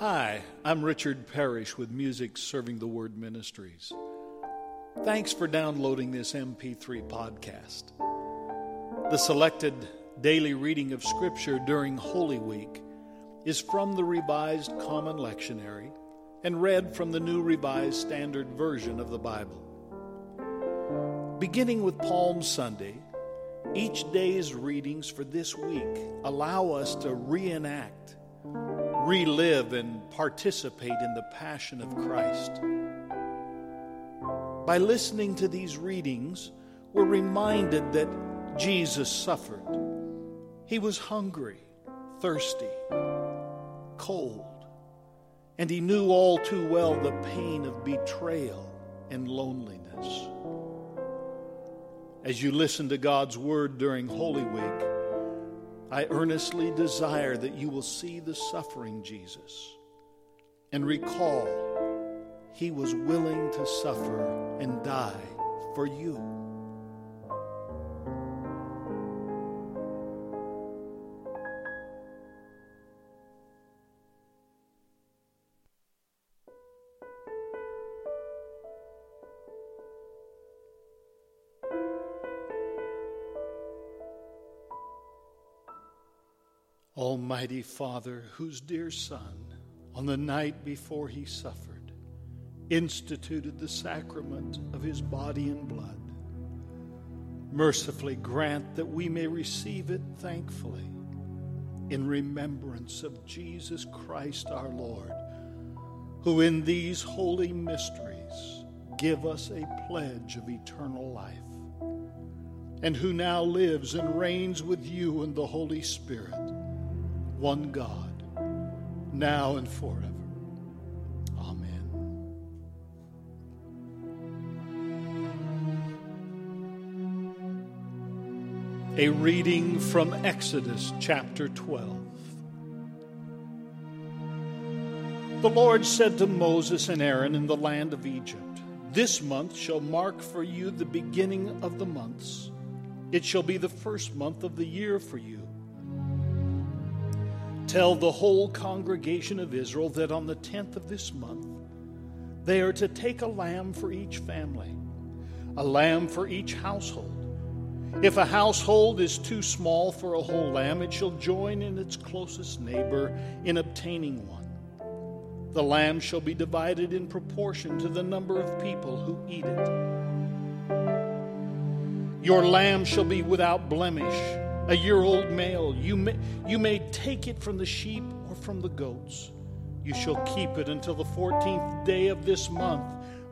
Hi, I'm Richard Parrish with Music Serving the Word Ministries. Thanks for downloading this MP3 podcast. The selected daily reading of Scripture during Holy Week is from the Revised Common Lectionary and read from the New Revised Standard Version of the Bible. Beginning with Palm Sunday, each day's readings for this week allow us to reenact relive and participate in the passion of Christ. By listening to these readings, we're reminded that Jesus suffered. He was hungry, thirsty, cold, and he knew all too well the pain of betrayal and loneliness. As you listen to God's Word during Holy Week, I earnestly desire that you will see the suffering Jesus and recall he was willing to suffer and die for you. Almighty Father, whose dear Son, on the night before he suffered, instituted the sacrament of his body and blood, mercifully grant that we may receive it thankfully in remembrance of Jesus Christ our Lord, who in these holy mysteries give us a pledge of eternal life, and who now lives and reigns with you in the Holy Spirit one God, now and forever. Amen. A reading from Exodus chapter 12. The Lord said to Moses and Aaron in the land of Egypt, This month shall mark for you the beginning of the months. It shall be the first month of the year for you. Tell the whole congregation of Israel that on the 10th of this month they are to take a lamb for each family, a lamb for each household. If a household is too small for a whole lamb, it shall join in its closest neighbor in obtaining one. The lamb shall be divided in proportion to the number of people who eat it. Your lamb shall be without blemish a year old male. You may, you may take it from the sheep or from the goats. You shall keep it until the 14th day of this month.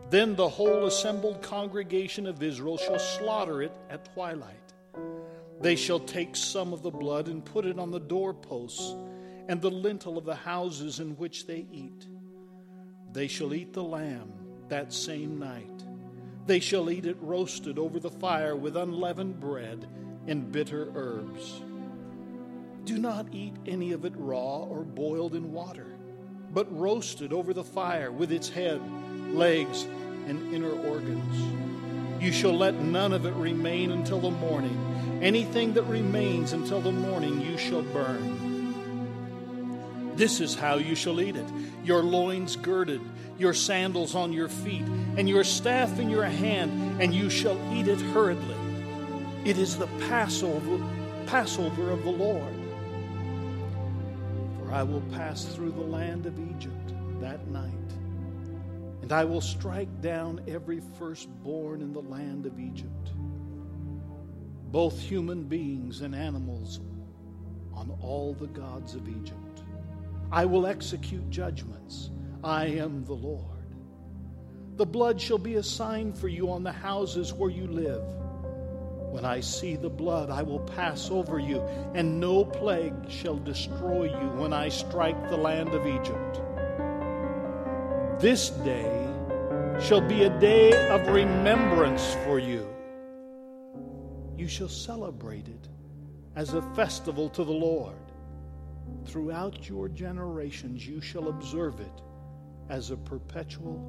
Then the whole assembled congregation of Israel shall slaughter it at twilight. They shall take some of the blood and put it on the doorposts and the lintel of the houses in which they eat. They shall eat the lamb that same night. They shall eat it roasted over the fire with unleavened bread and bitter herbs. Do not eat any of it raw or boiled in water, but roasted over the fire with its head, legs, and inner organs. You shall let none of it remain until the morning. Anything that remains until the morning you shall burn. This is how you shall eat it your loins girded, your sandals on your feet, and your staff in your hand, and you shall eat it hurriedly. It is the Passover, Passover of the Lord. For I will pass through the land of Egypt that night, and I will strike down every firstborn in the land of Egypt, both human beings and animals, on all the gods of Egypt. I will execute judgments. I am the Lord. The blood shall be a sign for you on the houses where you live. When I see the blood, I will pass over you, and no plague shall destroy you when I strike the land of Egypt. This day shall be a day of remembrance for you. You shall celebrate it as a festival to the Lord. Throughout your generations, you shall observe it as a perpetual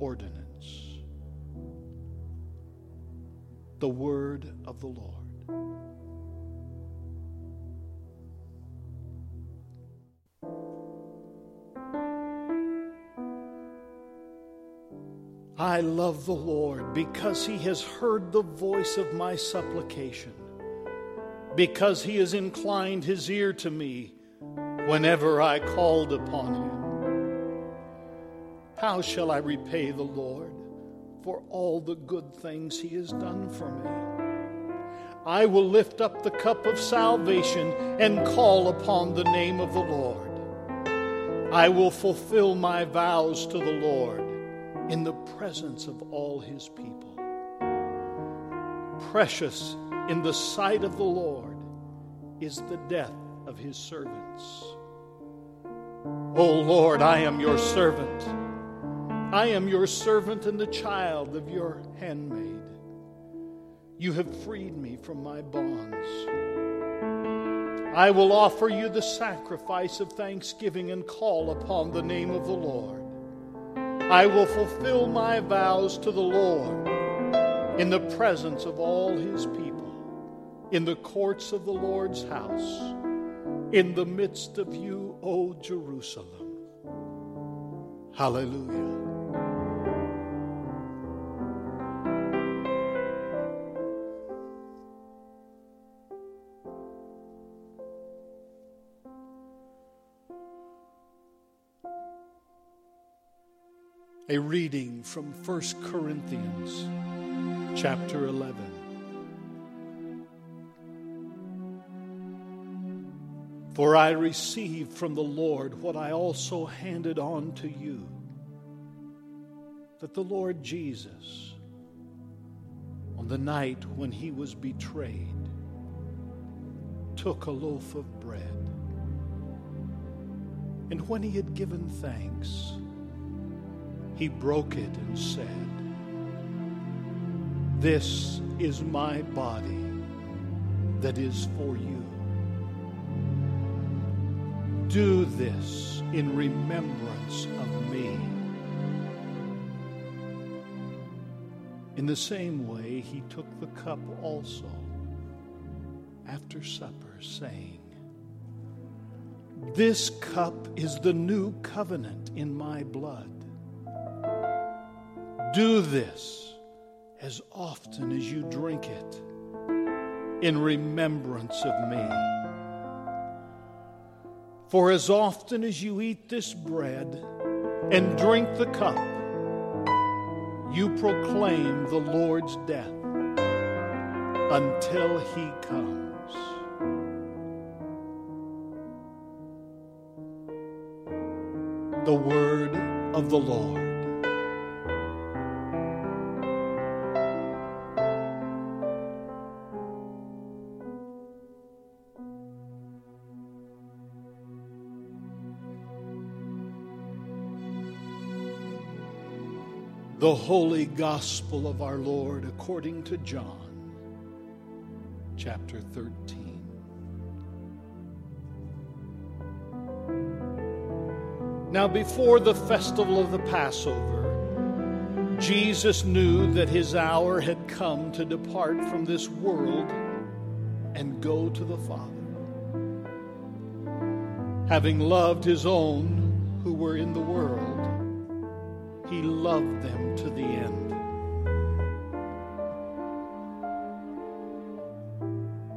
ordinance the word of the Lord. I love the Lord because he has heard the voice of my supplication, because he has inclined his ear to me whenever I called upon him. How shall I repay the Lord? For all the good things he has done for me? I will lift up the cup of salvation and call upon the name of the Lord. I will fulfill my vows to the Lord in the presence of all his people. Precious in the sight of the Lord is the death of his servants. O Lord, I am your servant. I am your servant and the child of your handmaid. You have freed me from my bonds. I will offer you the sacrifice of thanksgiving and call upon the name of the Lord. I will fulfill my vows to the Lord in the presence of all his people, in the courts of the Lord's house, in the midst of you, O Jerusalem. Hallelujah. A reading from 1 Corinthians chapter 11. For I received from the Lord what I also handed on to you that the Lord Jesus, on the night when he was betrayed, took a loaf of bread. And when he had given thanks, he broke it and said, This is my body that is for you. Do this in remembrance of me. In the same way, he took the cup also after supper, saying, This cup is the new covenant in my blood. Do this as often as you drink it in remembrance of me. For as often as you eat this bread and drink the cup, you proclaim the Lord's death until he comes. The word of the Lord. The holy gospel of our Lord according to John, chapter 13. Now, before the festival of the Passover, Jesus knew that his hour had come to depart from this world and go to the Father. Having loved his own who were in the world, he loved them to the end.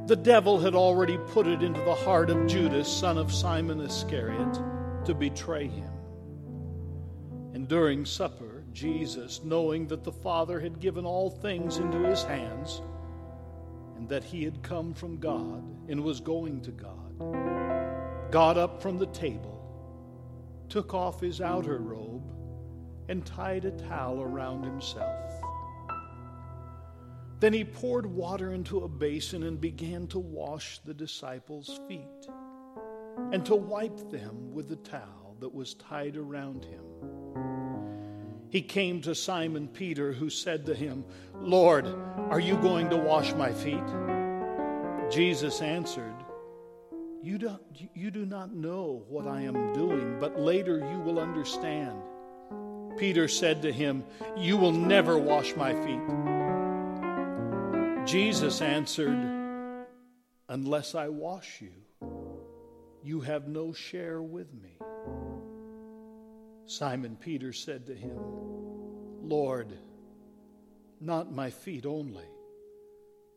The devil had already put it into the heart of Judas, son of Simon Iscariot, to betray him. And during supper, Jesus, knowing that the Father had given all things into his hands, and that he had come from God and was going to God, got up from the table, took off his outer robe, and tied a towel around himself. Then he poured water into a basin and began to wash the disciples' feet and to wipe them with the towel that was tied around him. He came to Simon Peter, who said to him, Lord, are you going to wash my feet? Jesus answered, you, don't, you do not know what I am doing, but later you will understand. Peter said to him, You will never wash my feet. Jesus answered, Unless I wash you, you have no share with me. Simon Peter said to him, Lord, not my feet only,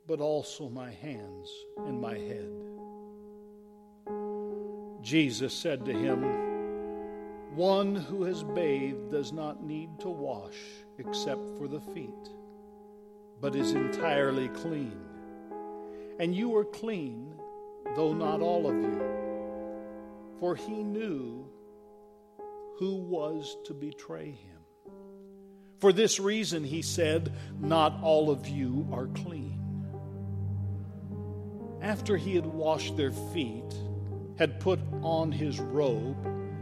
but also my hands and my head. Jesus said to him, One who has bathed does not need to wash except for the feet, but is entirely clean. And you are clean, though not all of you. For he knew who was to betray him. For this reason, he said, Not all of you are clean. After he had washed their feet, had put on his robe,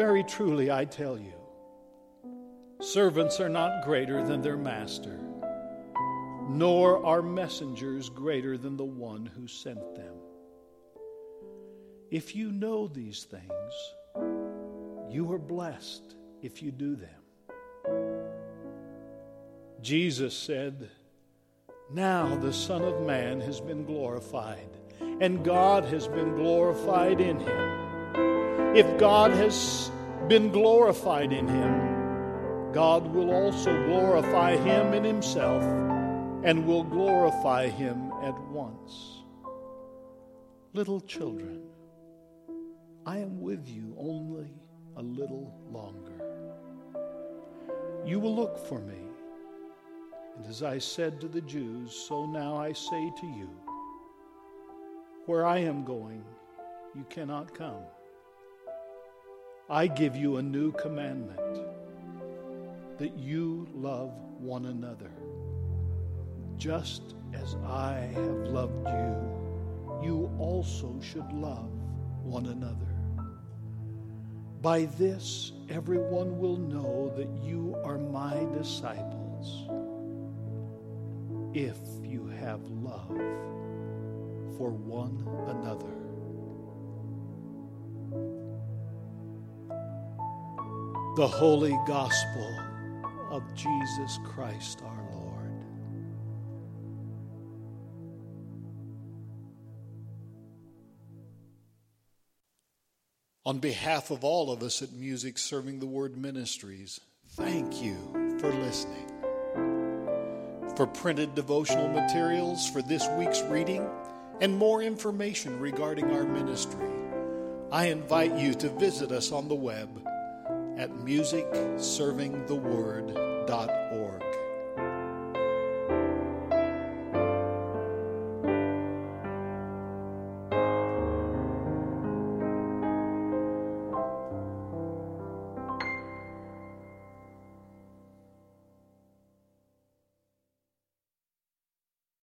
Very truly, I tell you, servants are not greater than their master, nor are messengers greater than the one who sent them. If you know these things, you are blessed if you do them. Jesus said, Now the Son of Man has been glorified, and God has been glorified in him. If God has been glorified in him, God will also glorify him in himself and will glorify him at once. Little children, I am with you only a little longer. You will look for me. And as I said to the Jews, so now I say to you, where I am going, you cannot come. I give you a new commandment that you love one another. Just as I have loved you, you also should love one another. By this, everyone will know that you are my disciples if you have love for one another. The Holy Gospel of Jesus Christ our Lord. On behalf of all of us at Music Serving the Word Ministries, thank you for listening. For printed devotional materials for this week's reading and more information regarding our ministry, I invite you to visit us on the web at musicservingtheword.org.